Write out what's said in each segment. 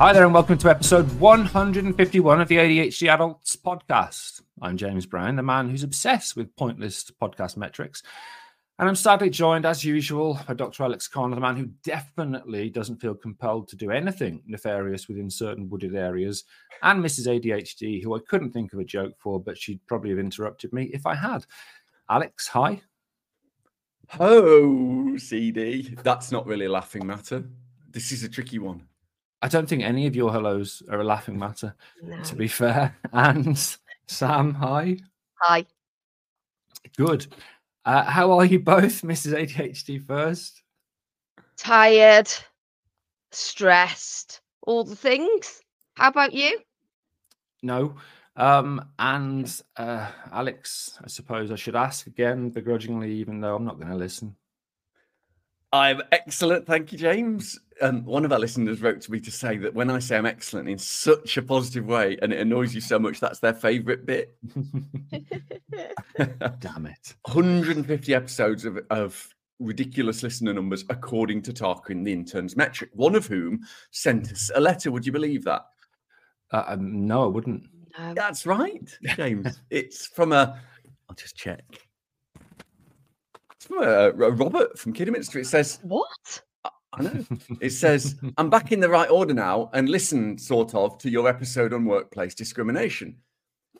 Hi there, and welcome to episode 151 of the ADHD Adults podcast. I'm James Brown, the man who's obsessed with pointless podcast metrics. And I'm sadly joined, as usual, by Dr. Alex Connor, the man who definitely doesn't feel compelled to do anything nefarious within certain wooded areas, and Mrs. ADHD, who I couldn't think of a joke for, but she'd probably have interrupted me if I had. Alex, hi. Oh, CD. That's not really a laughing matter. This is a tricky one. I don't think any of your hellos are a laughing matter, No. to be fair. And Sam, hi. Hi. Good. Uh, how are you both, Mrs. ADHD first? Tired, stressed, all the things. How about you? No. Um, and uh, Alex, I suppose I should ask again, begrudgingly, even though I'm not going to listen. I'm excellent. Thank you, James. Um, one of our listeners wrote to me to say that when I say I'm excellent in such a positive way and it annoys you so much, that's their favorite bit. Damn it. 150 episodes of, of ridiculous listener numbers, according to Tarquin, the intern's metric, one of whom sent us a letter. Would you believe that? Uh, um, no, I wouldn't. No. That's right, James. it's from a. I'll just check. It's from a, a Robert from Kidderminster. It says, What? I know. It says, I'm back in the right order now and listen, sort of, to your episode on workplace discrimination.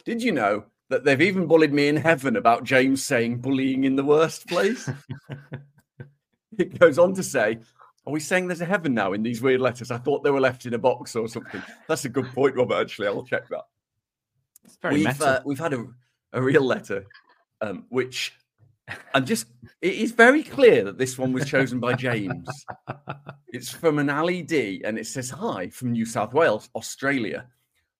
Did you know that they've even bullied me in heaven about James saying bullying in the worst place? it goes on to say, Are we saying there's a heaven now in these weird letters? I thought they were left in a box or something. That's a good point, Robert, actually. I'll check that. It's very we've, meta. uh, we've had a, a real letter, um, which I'm just, it is very clear that this one was chosen by James. It's from Ali D and it says, Hi from New South Wales, Australia,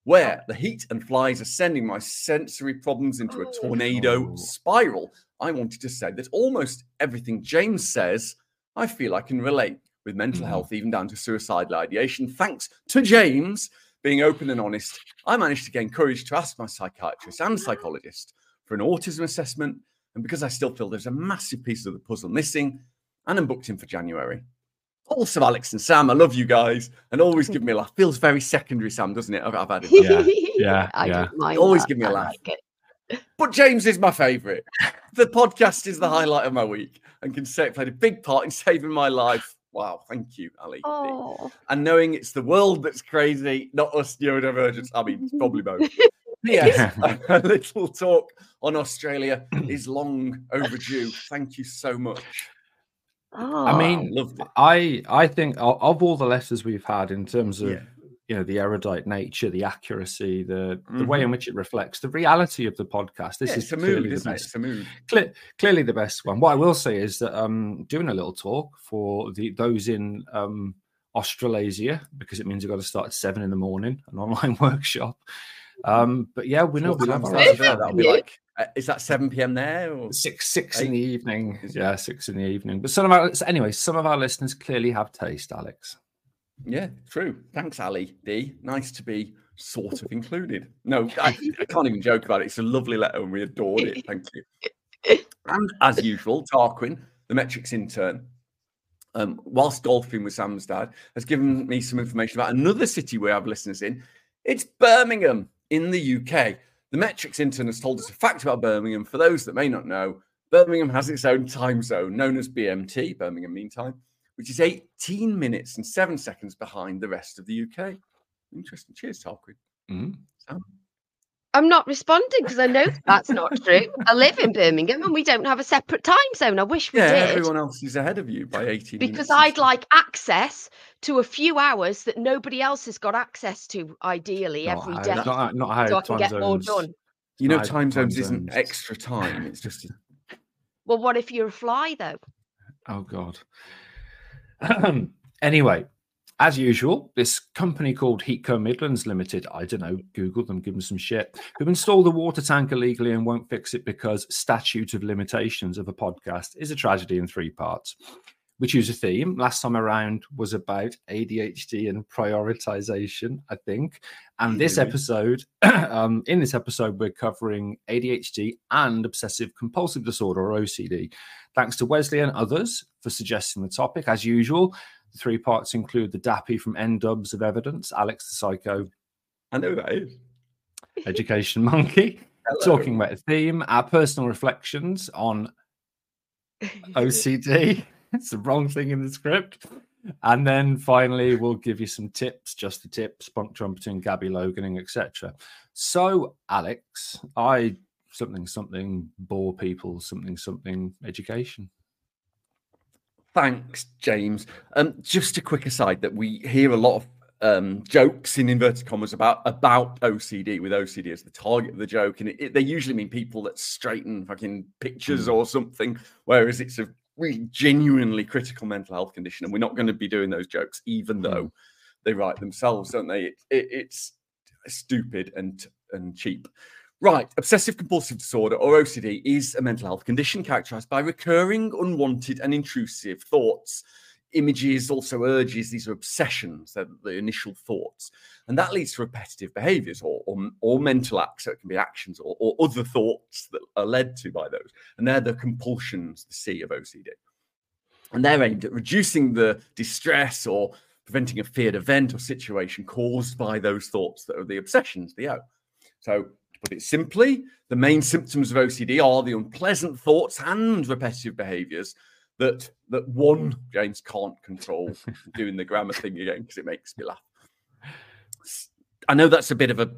where the heat and flies are sending my sensory problems into a tornado Oh. spiral. I wanted to say that almost everything James says, I feel I can relate with mental Mhm. health, even down to suicidal ideation. Thanks to James being open and honest, I managed to gain courage to ask my psychiatrist and psychologist for an autism assessment. And because I still feel there's a massive piece of the puzzle missing, and I'm booked in for January. Also, Alex and Sam, I love you guys and always give me a laugh. Feels very secondary, Sam, doesn't it? I've, I've had it. Yeah, yeah, I yeah. don't mind. Always that. give me a I laugh. like it. But James is my favourite. The podcast is the highlight of my week and can say it played a big part in saving my life. Wow, thank you, Ali. Oh, And knowing it's the world that's crazy, not us neurodivergents. I mean, it's probably both. Yes, a little talk on Australia is long overdue. Thank you so much. oh. I mean, I I think of, of all the letters we've had in terms of Yeah. you know the erudite nature, the accuracy, the the way Mhm. in which it reflects the reality of the podcast. This Yeah, is clearly mood, the isn't it? best. Mood. Cle- clearly the best one. What I will say is that um doing a little talk for the those in um Australasia because it means you've got to start at seven in the morning, an online workshop. Um, but yeah, we know we love our that Really? there? That'll be like, uh, is that 7 p.m. there? Or? six six in the evening. Yeah, six in the evening. But some of our anyway, some of our listeners clearly have taste, Alex. Yeah, true. Thanks, Ali D. Nice to be sort of included. No, I, I can't even joke about it. It's a lovely letter and we adored it. Thank you. And as usual, Tarquin, the metrics intern, um, whilst golfing with Sam's dad, has given me some information about another city we have listeners in. It's Birmingham in the UK. The metrics intern has told us a fact about Birmingham. For those that may not know, Birmingham has its own time zone known as BMT, Birmingham Mean Time, which is 18 minutes and seven seconds behind the rest of the UK. Interesting. Cheers, Tarquin. Mm. Sam. I'm not responding because I know that's not true. I live in Birmingham and we don't have a separate time zone. I wish we Yeah, did. everyone else is ahead of you by 18 because minutes. I'd like access to a few hours that nobody else has got access to, ideally, Not every how- day. Not, not how so I can time get more done. You know, Right, time time zones isn't extra time. It's just A... Well, what if you're a fly, though? Oh God. anyway, as usual, this company called Heatco Midlands Limited, I don't know, Google them, give them some shit, who installed the water tank illegally and won't fix it because statute of limitations of a podcast is a tragedy in three parts. We choose a theme. Last time around was about ADHD and prioritization, I think. And this episode, um, in this episode, we're covering ADHD and obsessive compulsive disorder or OCD. Thanks to Wesley and others for suggesting the topic. As usual, The three parts include the Dappy from N-Dubz of Evidence, Alex the Psycho, I know who that is. Education Monkey, Hello. talking about a theme, our personal reflections on OCD. it's the wrong thing in the script. And then finally, we'll give you some tips, just the tips, spunk trumpeting, Gabby Loganing, etc. So, Alex, I something something bore people, something something education. Thanks, James. Um, just a quick aside that we hear a lot of um, jokes in inverted commas about about OCD with OCD as the target of the joke, and it, it- they usually mean people that straighten fucking pictures or something, whereas it's a really genuinely critical mental health condition, and we're not going to be doing those jokes, even though they write themselves, don't they? It, it's stupid and and cheap. Right, obsessive compulsive disorder or OCD is a mental health condition characterized by recurring, unwanted, and intrusive thoughts, images, also urges. These are obsessions, they're the initial thoughts. And that leads to repetitive behaviors or, or, or mental acts. So it can be actions or, or other thoughts that are led to by those. And they're the compulsions, the C of OCD. And they're aimed at reducing the distress or preventing a feared event or situation caused by those thoughts that are the obsessions, the O. So, put it simply, the main symptoms of OCD are the unpleasant thoughts and repetitive behaviors that that one James can't control. doing the grammar thing again because it makes me laugh. I know that's a bit of a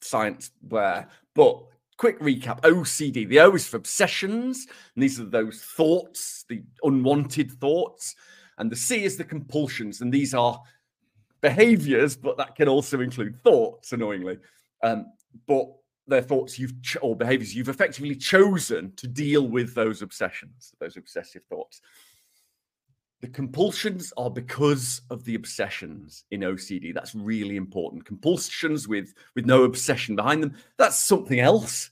science where, but quick recap OCD. The O is for obsessions, and these are those thoughts, the unwanted thoughts. And the C is the compulsions, and these are behaviors, but that can also include thoughts, annoyingly. Um, but they're thoughts you've ch- or behaviors you've effectively chosen to deal with those obsessions, those obsessive thoughts. The compulsions are because of the obsessions in OCD. That's really important. Compulsions with with no obsession behind them. That's something else.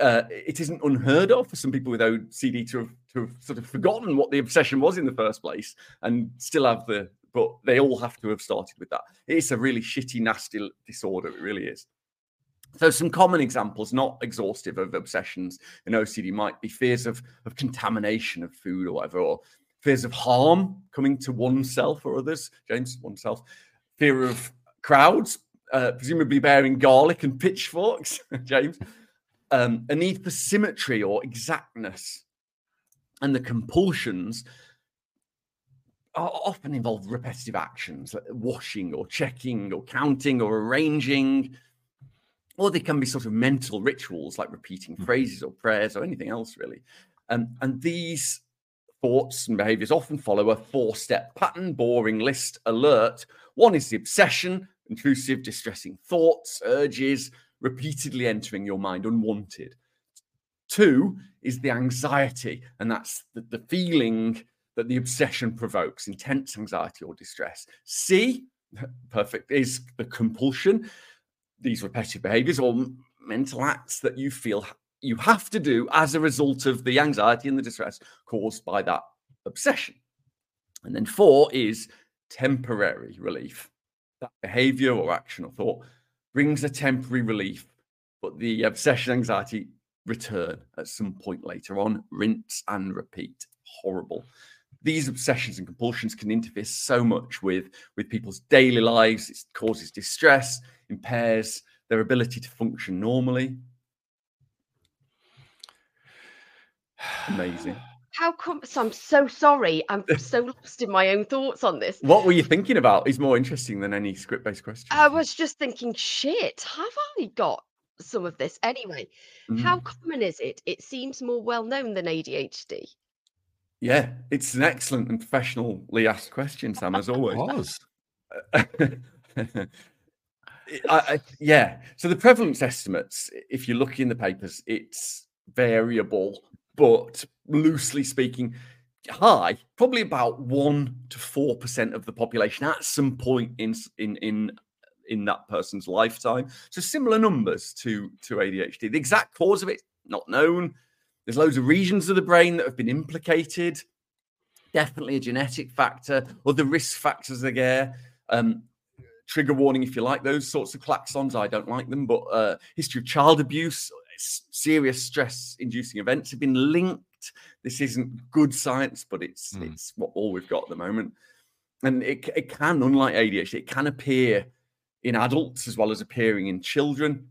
Uh, it isn't unheard of for some people with OCD to have, to have sort of forgotten what the obsession was in the first place and still have the. But they all have to have started with that. It's a really shitty, nasty disorder. It really is. So, some common examples, not exhaustive, of obsessions in OCD might be fears of, of contamination of food or whatever, or fears of harm coming to oneself or others. James, oneself. Fear of crowds, uh, presumably bearing garlic and pitchforks. James. Um, a need for symmetry or exactness. And the compulsions are often involve repetitive actions like washing or checking or counting or arranging or they can be sort of mental rituals like repeating phrases or prayers or anything else really. Um, and these thoughts and behaviors often follow a four step pattern boring list alert. One is the obsession intrusive distressing thoughts urges repeatedly entering your mind unwanted. Two is the anxiety and that's the, the feeling that the obsession provokes intense anxiety or distress. C perfect is the compulsion these repetitive behaviors or mental acts that you feel you have to do as a result of the anxiety and the distress caused by that obsession. And then four is temporary relief. That behavior or action or thought brings a temporary relief, but the obsession anxiety return at some point later on, rinse and repeat. Horrible. These obsessions and compulsions can interfere so much with, with people's daily lives. It causes distress, impairs their ability to function normally. Amazing. How come? So I'm so sorry. I'm so lost in my own thoughts on this. What were you thinking about? Is more interesting than any script based question. I was just thinking, shit, have I got some of this anyway? How Mm. common is it? It seems more well known than ADHD. Yeah, it's an excellent and professionally asked question, Sam, as always. It Was. I, I, yeah. So the prevalence estimates, if you look in the papers, it's variable, but loosely speaking, high. Probably about one to four percent of the population at some point in in in in that person's lifetime. So similar numbers to to ADHD. The exact cause of it not known. There's loads of regions of the brain that have been implicated. Definitely a genetic factor. Other risk factors are there. Um, trigger warning if you like those sorts of klaxons. I don't like them, but uh, history of child abuse, serious stress-inducing events have been linked. This isn't good science, but it's Hmm. it's what all we've got at the moment. and it, it can, unlike ADHD, it can appear in adults as well as appearing in children.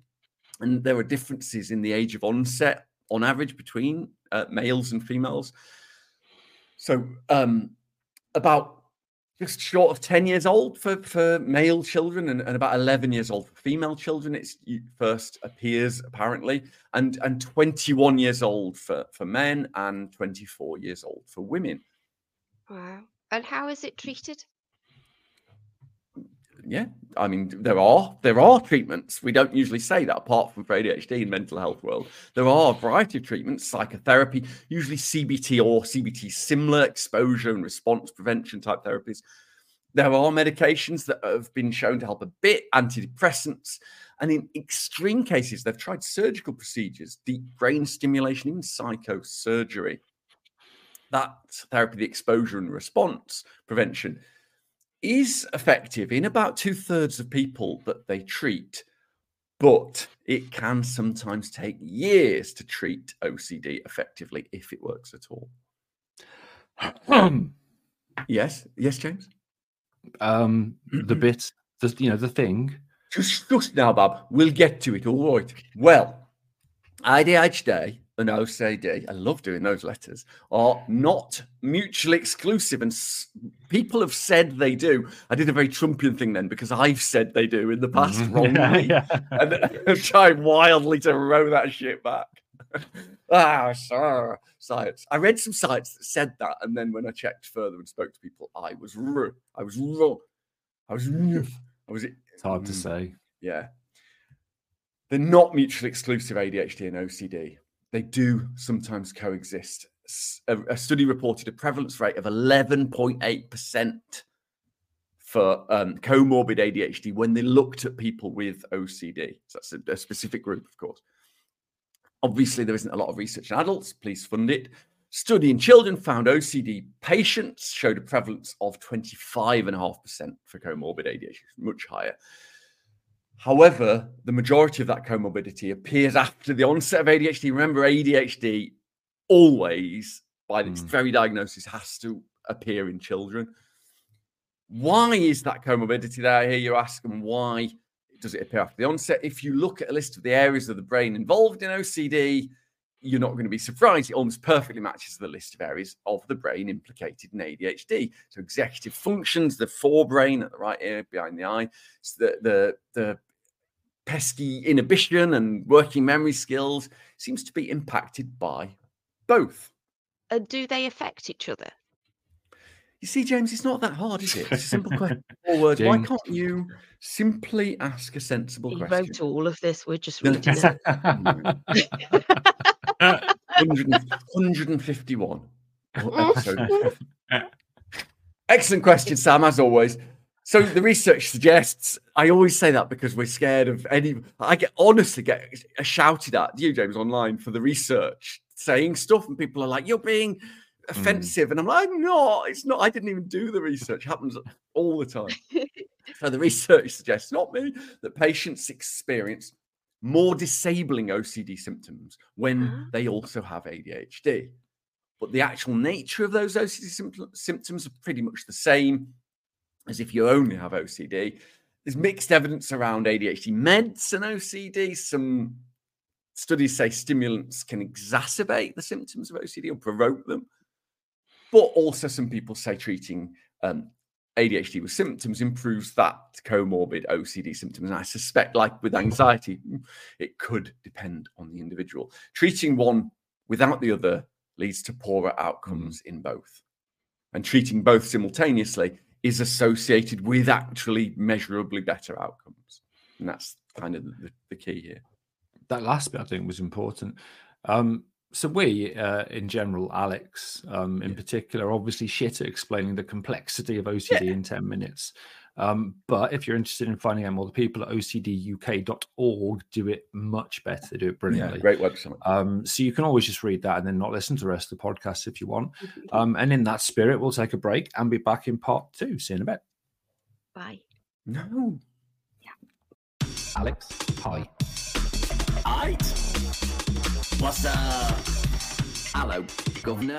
And there are differences in the age of onset on average between uh, males and females. So, um, about just short of 10 years old for, for male children and, and about 11 years old for female children. It first appears apparently, and, and 21 years old for, for men and 24 years old for women. Wow. And how is it treated? Yeah, I mean, there are there are treatments. We don't usually say that apart from for ADHD in mental health world. There are a variety of treatments, psychotherapy, usually CBT or CBT similar exposure and response prevention type therapies. There are medications that have been shown to help a bit, antidepressants, and in extreme cases, they've tried surgical procedures, deep brain stimulation, even psychosurgery. That therapy, the exposure and response prevention is effective in about two thirds of people that they treat, but it can sometimes take years to treat OCD effectively if it works at all. yes, yes, James. Um, the bit, the you know, the thing. Just, just now, Bob. We'll get to it. All right. Well, ADHD and OCD, I love doing those letters, are not mutually exclusive. And s- people have said they do. I did a very Trumpian thing then because I've said they do in the past Mhm. wrongly. Yeah, And I'm trying wildly to row that shit back. ah, sure. Science. I read some sites that said that. And then when I checked further and spoke to people, I was. I was wrong. I was. I was It's hard to Mm. say. yeah. They're not mutually exclusive ADHD and OCD. They do sometimes coexist. A study reported a prevalence rate of 11.8% for um, comorbid ADHD when they looked at people with OCD. So that's a, a specific group, of course. Obviously, there isn't a lot of research in adults. Please fund it. Study in children found OCD patients showed a prevalence of 25.5% for comorbid ADHD, much higher. However, the majority of that comorbidity appears after the onset of ADHD. Remember, ADHD always, by its Mm. very diagnosis, has to appear in children. Why is that comorbidity there? I hear you ask, and why does it appear after the onset? If you look at a list of the areas of the brain involved in OCD, you're not going to be surprised. It almost perfectly matches the list of areas of the brain implicated in ADHD. So executive functions, the forebrain at the right ear behind the eye, it's the the the pesky inhibition and working memory skills seems to be impacted by both. And do they affect each other? You see, James, it's not that hard, is it? It's a simple question. Four words. Why can't you simply ask a sensible He question? wrote all of this. We're just reading it. 100 151. Excellent question, Sam, as always. So the research suggests I always say that because we're scared of any. I get honestly get shouted at you, James, online for the research saying stuff, and people are like, "You're being hmm. offensive," and I'm like, "I'm not. It's not. I didn't even do the research. It happens all the time." so the research suggests, not me, that patients experience more disabling OCD symptoms when Ah. they also have ADHD. But the actual nature of those OCD symp- symptoms are pretty much the same as if you only have OCD. There's mixed evidence around ADHD meds and OCD. Some studies say stimulants can exacerbate the symptoms of OCD or provoke them. But also, some people say treating um, ADHD with symptoms improves that comorbid OCD symptoms. And I suspect, like with anxiety, it could depend on the individual. Treating one without the other leads to poorer outcomes in both. And treating both simultaneously is associated with actually measurably better outcomes. And that's kind of the, the key here. that last bit I think was important. Um, so we, uh, in general, Alex, um, in Yeah. particular, obviously shit at explaining the complexity of OCD in ten minutes. Um, but if you're interested in finding out more, the people at OCDUK.org do it much better. They do it brilliantly. great website. Um, so you can always just read that and then not listen to the rest of the podcast if you want. Um, and in that spirit, we'll take a break and be back in part two. See you in a bit. Bye. No. Yeah. Alex, hi. Aight. What's up? Hello, Governor.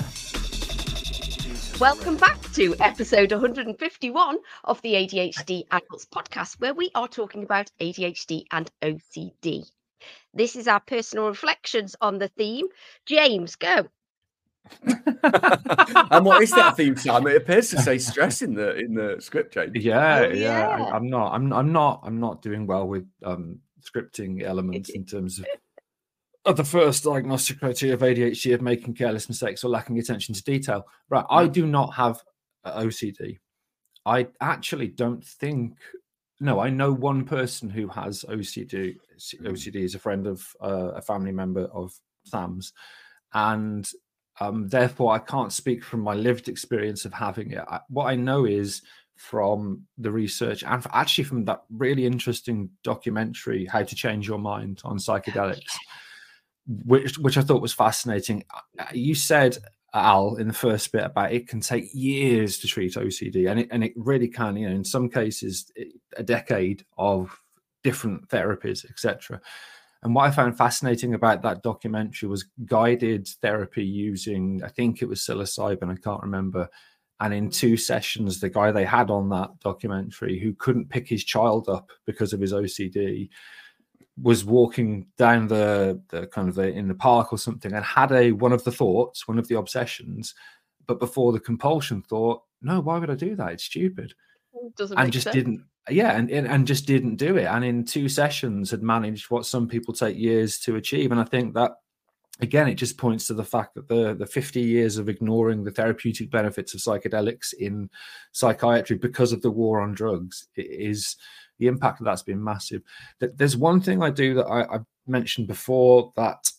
Welcome back to episode 151 of the ADHD Adults podcast, where we are talking about ADHD and OCD. This is our personal reflections on the theme. James, go. and what is that theme, Sam? It appears to say stress in the in the script, James. Yeah, Oh, yeah. yeah. I, I'm not. I'm. I'm not. I'm not doing well with um, scripting elements in terms of. Of the first diagnostic criteria of ADHD of making careless mistakes or lacking attention to detail. Right. I do not have OCD. I actually don't think. No, I know one person who has OCD. OCD is a friend of uh, a family member of Sam's, and um, therefore I can't speak from my lived experience of having it. I, what I know is from the research and actually from that really interesting documentary, "How to Change Your Mind" on psychedelics, which which I thought was fascinating. Uh, You said Al in the first bit about it can take years to treat OCD, and it and it really can. You know, in some cases, a decade of different therapies, etc. And what I found fascinating about that documentary was guided therapy using, I think it was psilocybin, I can't remember. And in two sessions, the guy they had on that documentary who couldn't pick his child up because of his OCD was walking down the, the kind of the, in the park or something and had a one of the thoughts, one of the obsessions, but before the compulsion thought, no, why would I do that? It's stupid Doesn't and just sense. didn't yeah and, and and just didn't do it and in two sessions had managed what some people take years to achieve and i think that again it just points to the fact that the the 50 years of ignoring the therapeutic benefits of psychedelics in psychiatry because of the war on drugs is the impact of that's been massive there's one thing i do that I, i've mentioned before that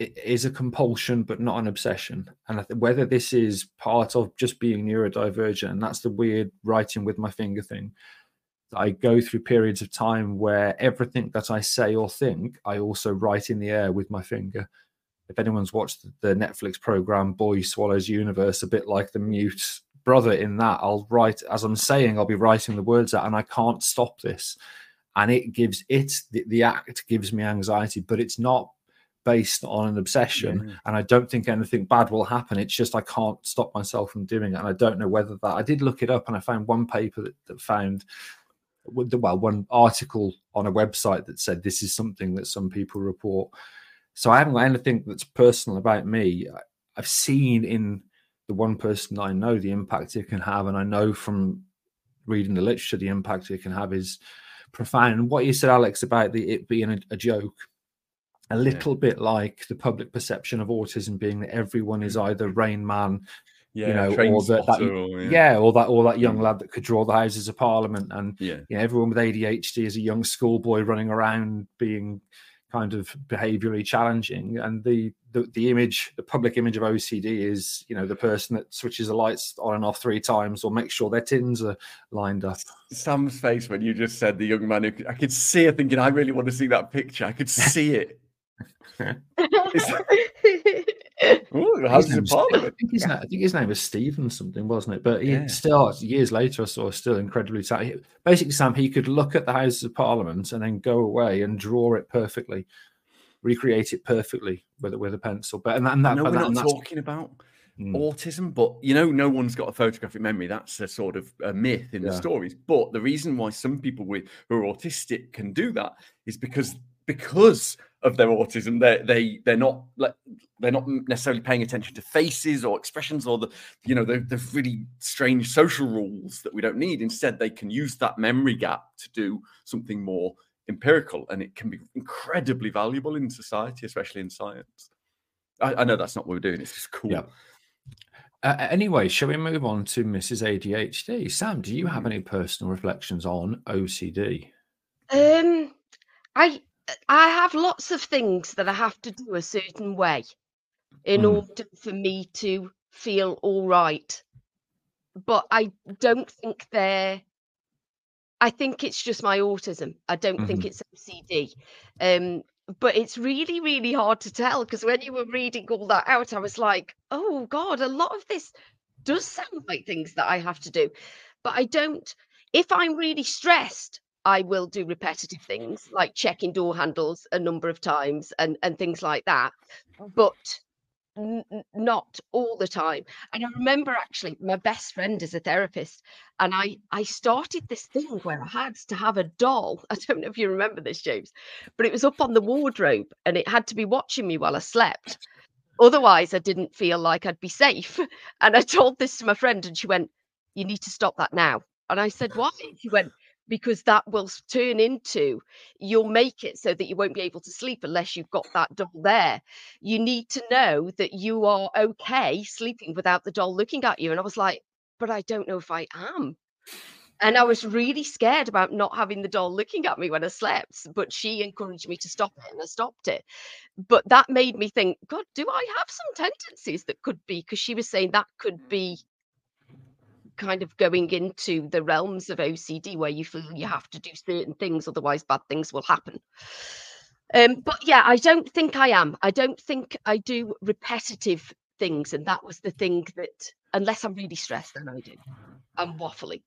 it is a compulsion but not an obsession and I th- whether this is part of just being neurodivergent and that's the weird writing with my finger thing I go through periods of time where everything that I say or think, I also write in the air with my finger. If anyone's watched the Netflix program Boy Swallows Universe, a bit like the mute brother in that, I'll write as I'm saying, I'll be writing the words out, and I can't stop this. And it gives it the, the act gives me anxiety, but it's not based on an obsession. And I don't think anything bad will happen. It's just I can't stop myself from doing it. And I don't know whether that I did look it up and I found one paper that, that found well one article on a website that said this is something that some people report so i haven't got anything that's personal about me i've seen in the one person that i know the impact it can have and i know from reading the literature the impact it can have is profound and what you said alex about the it being a, a joke a little bit like the public perception of autism being that everyone is either rain man Yeah, you know, or that, that or- yeah. or that or that young Mm. lad that could draw the houses of parliament and yeah. you know, everyone with ADHD is a young schoolboy running around being kind of behaviorally challenging. And the, the the image, the public image of OCD is, you know, the person that switches the lights on and off three times or makes sure their tins are lined up. Sam's face when you just said the young man who I could see it thinking, I really want to see that picture. I could see it. Ooh, the His of name's- I think, his, na- I think his name was Stephen something, wasn't it? But he Yeah. still, years later, I saw still incredibly talented. Basically, Sam, he could look at the Houses of Parliament and then go away and draw it perfectly, recreate it perfectly with a, with a pencil. But and, that- and that, no, we're that- not that's- talking about Mm. autism, but you know, no one's got a photographic memory. That's a sort of a myth in the stories. But the reason why some people with who are autistic can do that is because because of their autism, they they they're not like they're not necessarily paying attention to faces or expressions or the you know the, the really strange social rules that we don't need. Instead, they can use that memory gap to do something more empirical, and it can be incredibly valuable in society, especially in science. I, I know that's not what we're doing. It's just cool. Yeah. Uh, anyway, shall we move on to Mrs. ADHD? Sam, do you have any personal reflections on OCD? Um, I I have lots of things that I have to do a certain way in Mm. order for me to feel all right. But I don't think they're. I think it's just my autism. I don't think Mhm. it's OCD. Um, but it's really, really hard to tell because when you were reading all that out, I was like, oh God, a lot of this does sound like things that I have to do. But I don't, if I'm really stressed, I will do repetitive things like checking door handles a number of times and, and things like that. Oh. But n- n- not all the time. And I remember actually my best friend is a therapist, and I I started this thing where I had to have a doll. I don't know if you remember this, James, but it was up on the wardrobe, and it had to be watching me while I slept. Otherwise, I didn't feel like I'd be safe. And I told this to my friend, and she went, "You need to stop that now." And I said, "Why?" She went, because that will turn into you'll make it so that you won't be able to sleep unless you've got that doll there. You need to know that you are okay sleeping without the doll looking at you. And I was like, but I don't know if I am. And I was really scared about not having the doll looking at me when I slept, but she encouraged me to stop it and I stopped it. But that made me think, God, do I have some tendencies that could be? Because she was saying that could mm. be kind of going into the realms of OCD where you feel you have to do certain things, otherwise bad things will happen. Um, but yeah, I don't think I am. I don't think I do repetitive things, and that was the thing that unless I'm really stressed, then I do. I'm waffling.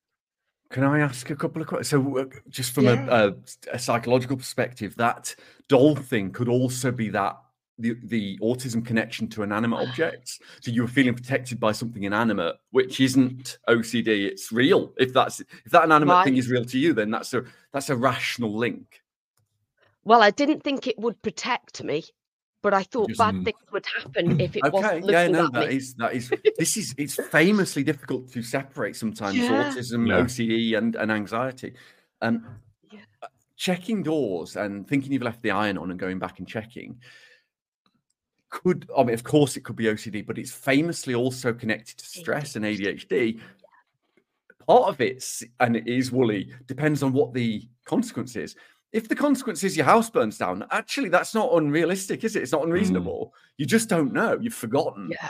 Can I ask a couple of questions? So, uh, just from Yeah. a, a, a psychological perspective, that doll thing could also be that the, the autism connection to inanimate objects. So you were feeling protected by something inanimate, which isn't OCD. It's real. If that's if that inanimate thing is real to you, then that's a that's a rational link. Well, I didn't think it would protect me, but I thought Just- bad Mm. things would happen if it Okay, wasn't looking yeah, no, at that me. is that is this is it's famously difficult to separate sometimes Yeah. autism, Yeah. OCD, and and anxiety. Um, Yeah. uh, checking doors and thinking you've left the iron on and going back and checking could I mean, of course, it could be OCD, but it's famously also connected to stress and ADHD. Part of it, and it is woolly, depends on what the consequence is. If the consequence is your house burns down, actually, that's not unrealistic, is it? It's not mm. unreasonable. You just don't know. You've forgotten Yeah.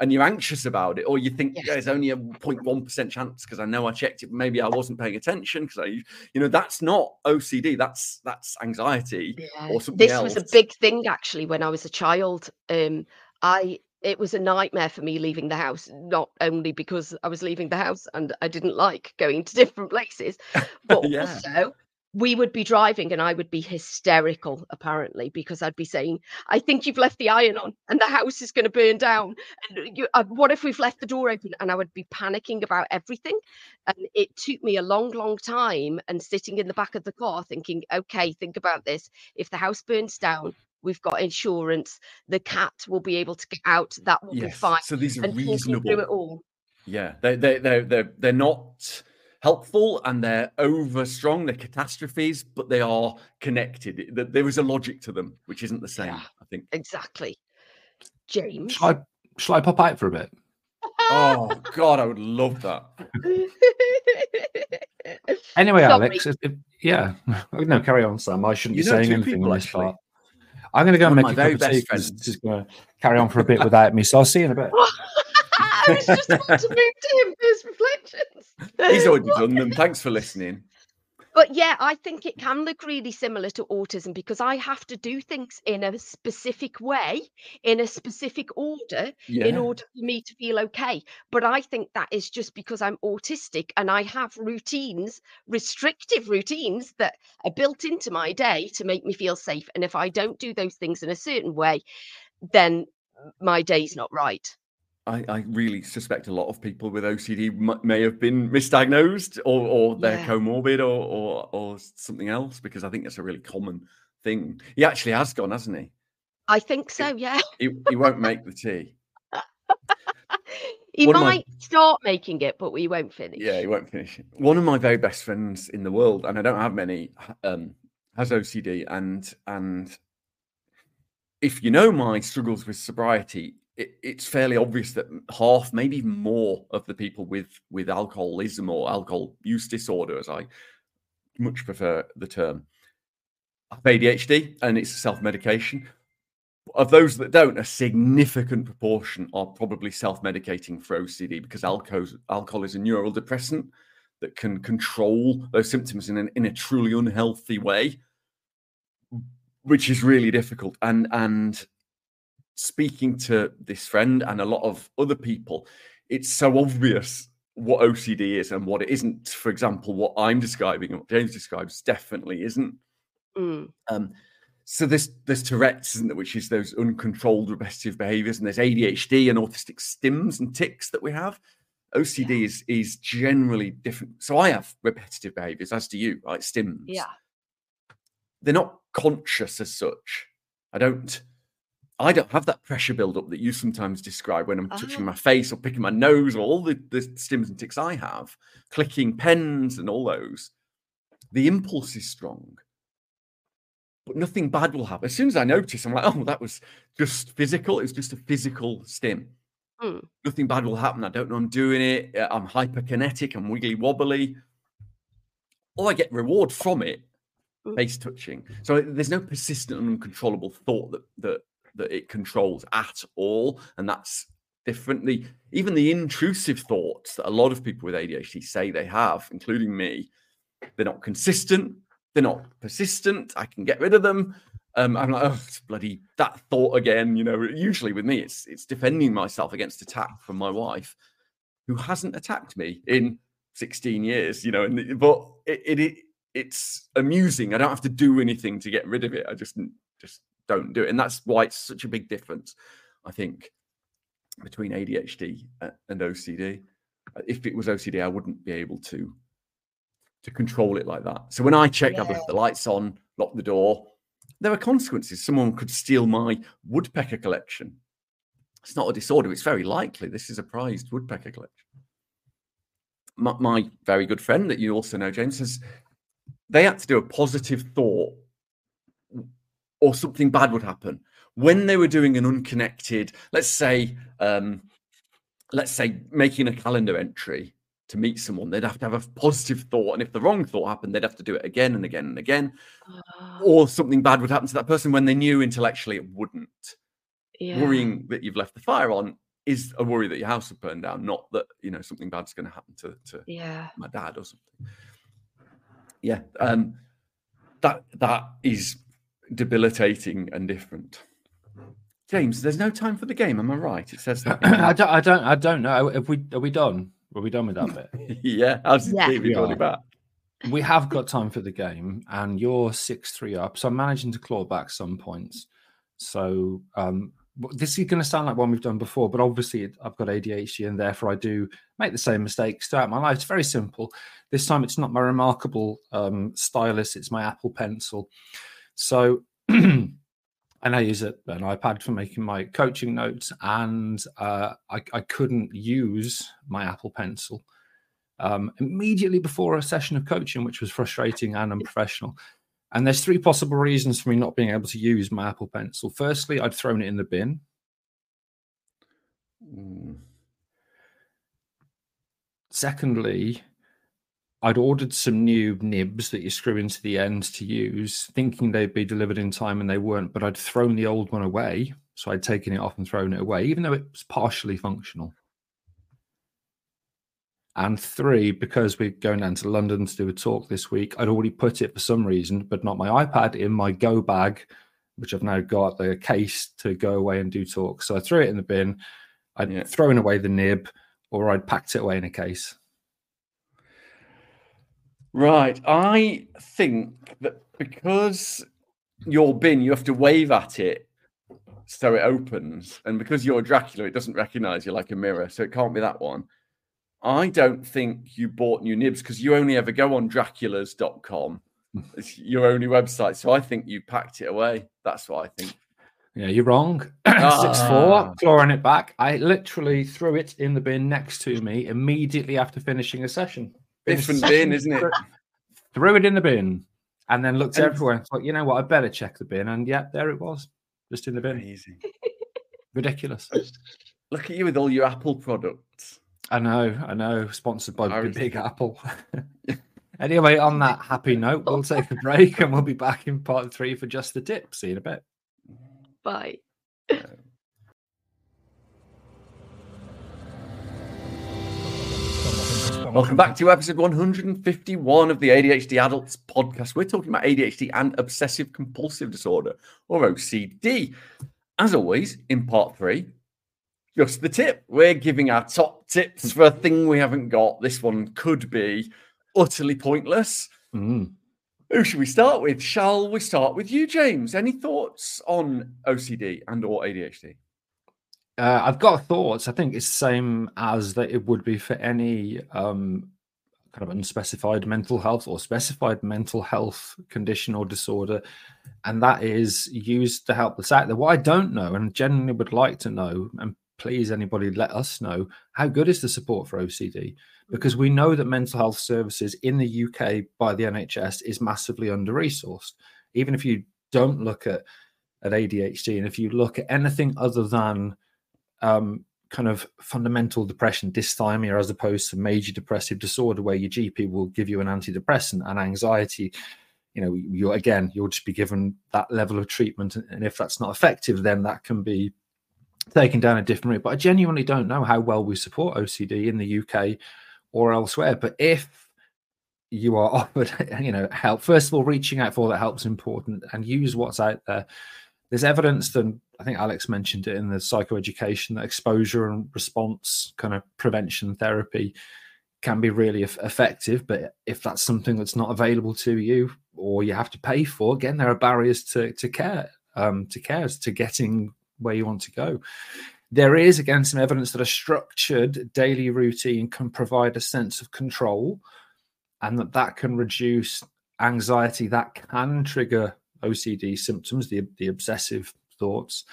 And you're anxious about it, or you think Yes. there's only a 0.1% chance because I know I checked it. Maybe I wasn't paying attention because I, you know, that's not OCD. That's that's anxiety Yeah. or something This else. was a big thing actually when I was a child. Um, I it was a nightmare for me leaving the house, not only because I was leaving the house and I didn't like going to different places, but Yeah. also we would be driving and I would be hysterical apparently because I'd be saying, "I think you've left the iron on and the house is going to burn down." And you, uh, what if we've left the door open? And I would be panicking about everything. And it took me a long, long time and sitting in the back of the car thinking, "Okay, think about this. If the house burns down." We've got insurance. The cat will be able to get out. That will be yes. fine. So these are And talking through it reasonable. all. Yeah, they they they they're they're not helpful and they're over strong. They're catastrophes, but they are connected. There is a logic to them, which isn't the same. Yeah. I think. Exactly. James. Shall I, shall I pop out for a bit? Oh God, I would love that. Anyway, Sorry. Alex, if, if- yeah, no, carry on, Sam. I shouldn't You be saying anything people, on this actually. part. I'm going to go and make of a my cup very of tea best 'cause friends. She's going to carry on for a bit without me. So I'll see you in a bit. I was just about to move to him first reflections. He's already done them. Thanks for listening. But yeah, I think it can look really similar to autism because I have to do things in a specific way, in a specific order, Yeah. in order for me to feel okay. But I think that is just because I'm autistic and I have routines, restrictive routines that are built into my day to make me feel safe. And if I don't do those things in a certain way, then my day's not right. I, I really suspect a lot of people with OCD m- may have been misdiagnosed or, or they're Yeah. comorbid or, or or something else because I think that's a really common thing. He actually has gone, hasn't he? I think so, yeah. He, he won't make the tea. he One of my- might start making it, but we won't finish. Yeah, he won't finish it. One of my very best friends in the world, and I don't have many, um, has OCD, and and if you know my struggles with sobriety, it, it's fairly obvious that half, maybe even more, of the people with with alcoholism or alcohol use disorder, as I much prefer the term, have ADHD, and it's self medication. Of those that don't, a significant proportion are probably self medicating for OCD because alcohol, alcohol is a neural depressant that can control those symptoms in, an, in a truly unhealthy way, which is really difficult. And, and speaking to this friend and a lot of other people, it's so obvious what OCD is and what it isn't. For example, what I'm describing and what James describes definitely isn't. Mm. Um, so there's there's Tourette's, isn't there, which is those uncontrolled repetitive behaviors, and there's ADHD and autistic stims and tics that we have. OCD Yeah. is is generally different. So I have repetitive behaviors, as do you, like stims. Yeah. They're not conscious as such. I don't I don't have that pressure buildup that you sometimes describe when I'm touching Oh. my face or picking my nose or all the, the stims and ticks I have, clicking pens and all those. The impulse is strong, but nothing bad will happen. As soon as I notice, I'm like, oh, that was just physical. It was just a physical stim. Mm. Nothing bad will happen. I don't know I'm doing it. uh, I'm hyperkinetic. I'm wiggly wobbly. Or I get reward from it, Mm. face touching. So there's no persistent and uncontrollable thought that that that it controls at all, and that's different. The even the intrusive thoughts that a lot of people with ADHD say they have, including me, they're not consistent. They're not persistent. I can get rid of them. Um, I'm like, oh, bloody that thought again. You know, usually with me, it's it's defending myself against attack from my wife, who hasn't attacked me in 16 years. You know, and but it, it, it it's amusing. I don't have to do anything to get rid of it. I just just don't do it, and that's why it's such a big difference. I think between ADHD and OCD. Uh, If it was OCD, I wouldn't be able to to control it like that. So when I check, I've left the lights on, lock the door. There are consequences. Someone could steal my woodpecker collection. It's not a disorder. It's very likely this is a prized woodpecker collection. My, my very good friend that you also know, James, says they had to do a positive thought or something bad would happen when they were doing an unconnected, let's say, um, let's say making a calendar entry to meet someone, they'd have to have a positive thought. And if the wrong thought happened, they'd have to do it again and again and again. Ah, Or something bad would happen to that person when they knew intellectually it wouldn't. yeah. Worrying that you've left the fire on is a worry that your house will burn down, not that you know something bad's going to happen to, to Yeah. my dad or something. Yeah, um, that that is debilitating and different. James, there's no time for the game. Am I right? It says that. I don't. I don't. I don't know. Have we? Are we done? Are we done with that bit? yeah, how's it Yeah. David We got back? we have got time for the game, and you're six three up. So I'm managing to claw back some points. So um, this is going to sound like one we've done before, but obviously I've got ADHD, and therefore I do make the same mistakes throughout my life. It's very simple. This time it's not my reMarkable um, stylus; it's my Apple Pencil. So. And I use an iPad for making my coaching notes, and uh, I, I couldn't use my Apple Pencil um, immediately before a session of coaching, which was frustrating and unprofessional. And there's three possible reasons for me not being able to use my Apple Pencil. Firstly, I'd thrown it in the bin. Mm, Secondly, I'd ordered some new nibs that you screw into the ends to use, thinking they'd be delivered in time, and they weren't. But I'd thrown the old one away, so I'd taken it off and thrown it away, even though it was partially functional. And three, because we're going down to London to do a talk this week, I'd already put it for some reason, but not my iPad, in my Go bag, which I've now got the case to go away and do talks. So I threw it in the bin. I'd Yeah. thrown away the nib, or I'd packed it away in a case. Right. I think that because your bin, you have to wave at it so it opens. And because you're Dracula, it doesn't recognize you like a mirror. So it can't be that one. I don't think you bought new nibs because you only ever go on draculas.com. It's your only website. So I think you packed it away. That's what I think. Yeah, you're wrong. Six four, Ah. clawing it back. I literally threw it in the bin next to me immediately after finishing a session. Finished Different the bin, isn't it? threw- Threw it in the bin, and then looked And- everywhere and thought, you know what, I better check the bin. And yeah, there it was, just in the bin. Amazing. Ridiculous. Look at you with all your Apple products. I know, I know. Sponsored by I the was- Big Apple. anyway, on that happy note, we'll take a break and we'll be back in part three for just the tip. See you in a bit. Bye. Welcome back to episode 151 of the ADHD Adults podcast. We're talking about ADHD and obsessive compulsive disorder, or OCD. As always, in part three, just the tip. We're giving our top tips for a thing we haven't got. This one could be utterly pointless. Mm. Who should we start with? Shall we start with you, James? Any thoughts on OCD and or ADHD? Uh, I've got thoughts. I think it's the same as that it would be for any um, kind of unspecified mental health or specified mental health condition or disorder, and that is used to help us out there. What I don't know and genuinely would like to know, and please anybody let us know, how good is the support for OCD? Because we know that mental health services in the UK by the NHS is massively under resourced. Even if you don't look at at ADHD, and if you look at anything other than um, kind of fundamental depression, dysthymia, as opposed to major depressive disorder, where your GP will give you an antidepressant and anxiety. You know, you again, you'll just be given that level of treatment, and if that's not effective, then that can be taken down a different route. But I genuinely don't know how well we support OCD in the UK or elsewhere. But if you are offered, you know, help, first of all, reaching out for that help's important, and use what's out there. There's evidence that I think Alex mentioned it in the psychoeducation that exposure and response kind of prevention therapy can be really effective. But if that's something that's not available to you or you have to pay for, again, there are barriers to to care, um, to care, to getting where you want to go. There is again some evidence that a structured daily routine can provide a sense of control, and that that can reduce anxiety. That can trigger OCD symptoms, the the obsessive thoughts.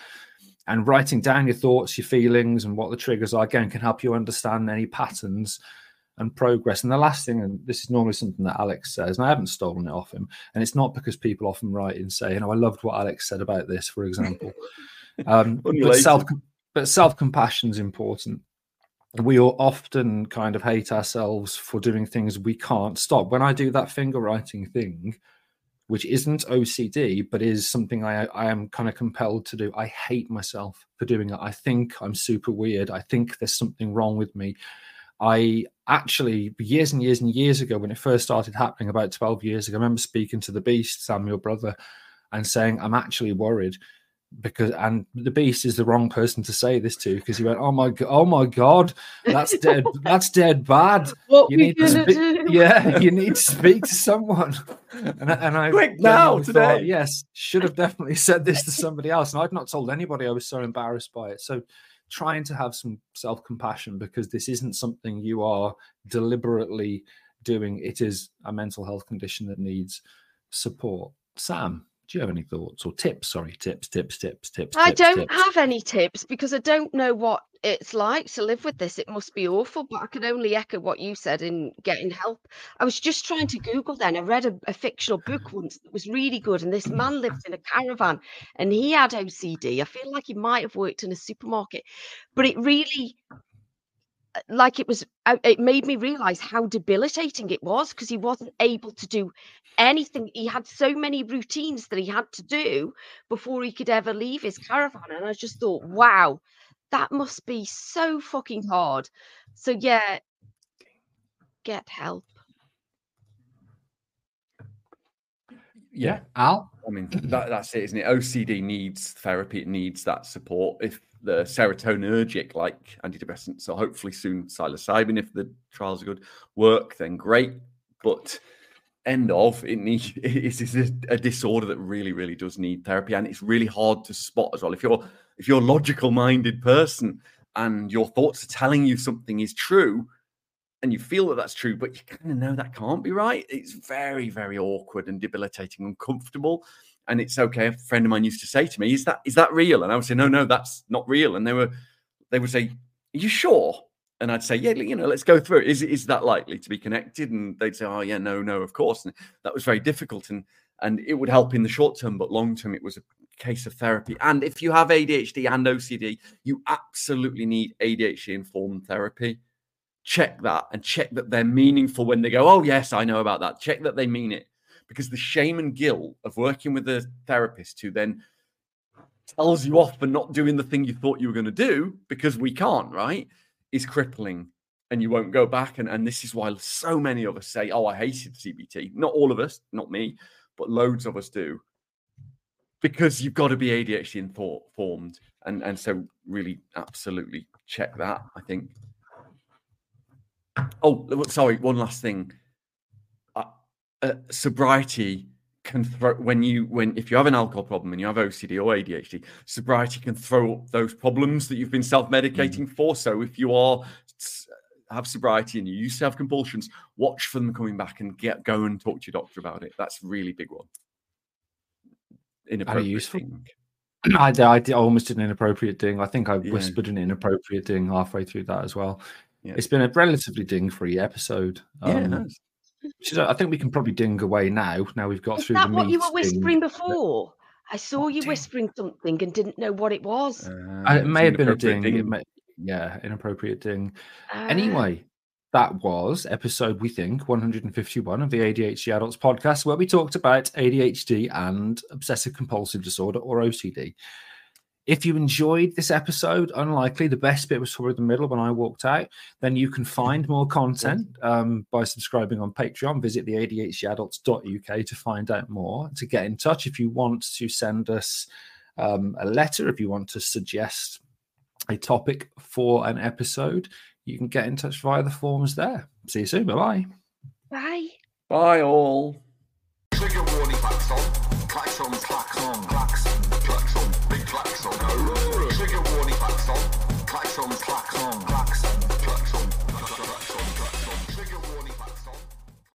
And writing down your thoughts, your feelings, and what the triggers are again can help you understand any patterns and progress. And the last thing, and this is normally something that Alex says, and I haven't stolen it off him, and it's not because people often write and say, you know, I loved what Alex said about this, for example. Um, but self, but self compassion is important. We all often kind of hate ourselves for doing things we can't stop. When I do that finger writing thing, which isn't OCD, but is something I, I am kind of compelled to do. I hate myself for doing it. I think I'm super weird. I think there's something wrong with me. I actually, years and years and years ago, when it first started happening about 12 years ago, I remember speaking to the Beast, Samuel brother, and saying, I'm actually worried because and the beast is the wrong person to say this to because he went oh my god oh my god that's dead that's dead bad. What you need to gonna speak, do? yeah you need to speak to someone. And, I- and i Quick, now, genuinely thought, today. yes should have definitely said this to somebody else. And i'd not told anybody i was so embarrassed by it. So trying to have some self-compassion because this isn't something you are deliberately doing it is a mental health condition that needs support. Sam do you have any thoughts or tips sorry tips tips tips tips I tips, don't tips. have any tips because I don't know what it's like to live with this. It must be awful, but I can only echo what you said in getting help. I was just trying to Google then. I read a, a fictional book once that was really good, and this man lived in a caravan and he had OCD. I feel like he might have worked in a supermarket, but it really like it was uh, it made me realize how debilitating it was because he wasn't able to do anything he had so many routines that he had to do before he could ever leave his caravan and i just thought wow that must be so fucking hard so yeah get help Yeah. al I mean, that, that's it, isn't it? OCD needs therapy. It needs that support. If the serotonergic, like antidepressants, So hopefully soon psilocybin, if the trials are good, work, then great. But end of it needs it's, it's a, disorder that really, really does need therapy, and it's really hard to spot as well. If you're if you're a logical minded person and your thoughts are telling you something is true, and you feel that that's true, but you kind of know that can't be right. It's very, very awkward and debilitating, and uncomfortable. And it's okay. A friend of mine used to say to me, "Is that is that real?" And I would say, "No, no, that's not real." And they were, they would say, "Are you sure?" And I'd say, "Yeah, you know, let's go through it. Is is that likely to be connected?" And they'd say, "Oh, yeah, no, no, of course." And that was very difficult, and and it would help in the short term, but long term, it was a case of therapy. And if you have ADHD and OCD, you absolutely need ADHD informed therapy check that and check that they're meaningful when they go, Oh, yes, I know about that. Check that they mean it. Because the shame and guilt of working with a therapist who then tells you off for not doing the thing you thought you were going to do because we can't, right? Is crippling and you won't go back. And, and this is why so many of us say, Oh, I hated CBT. Not all of us, not me, but loads of us do. Because you've got to be ADHD informed. And, and so, really, absolutely check that, I think. Oh, sorry. One last thing. Uh, sobriety can throw when you when if you have an alcohol problem and you have OCD or ADHD, sobriety can throw up those problems that you've been self-medicating Mm. for. So if you are have sobriety and you used to have compulsions, watch for them coming back and get go and talk to your doctor about it. That's a really big one. Inappropriate useful. I, I, did- I almost did an inappropriate ding. I think I Yeah. whispered an inappropriate ding halfway through that as well. Yeah. It's been a relatively ding-free episode. Yeah, it um, has. Which is- I think we can probably ding away now. Now we've got Is through that the what you were ding. whispering before? I saw you ding? whispering something and didn't know what it was. Uh, Uh, it may have been a inappropriate ding. It may, yeah, inappropriate ding. Ah, Anyway, that was episode, we think, 151 of the ADHD Adults podcast, where we talked about ADHD and obsessive compulsive disorder or OCD. If you enjoyed this episode, unlikely the best bit was probably the middle when I walked out. Then you can find more content um, by subscribing on Patreon. Visit the ADHDadults.uk to find out more. To get in touch, if you want to send us um, a letter, if you want to suggest a topic for an episode, you can get in touch via the forms there. See you soon. Bye bye. Bye. Bye all. Trigger warning klaxon. Klaxon, klaxon, klaxon, klaxon, big klaxon. Trigger warning klaxon. Klaxon, klaxon, klaxon.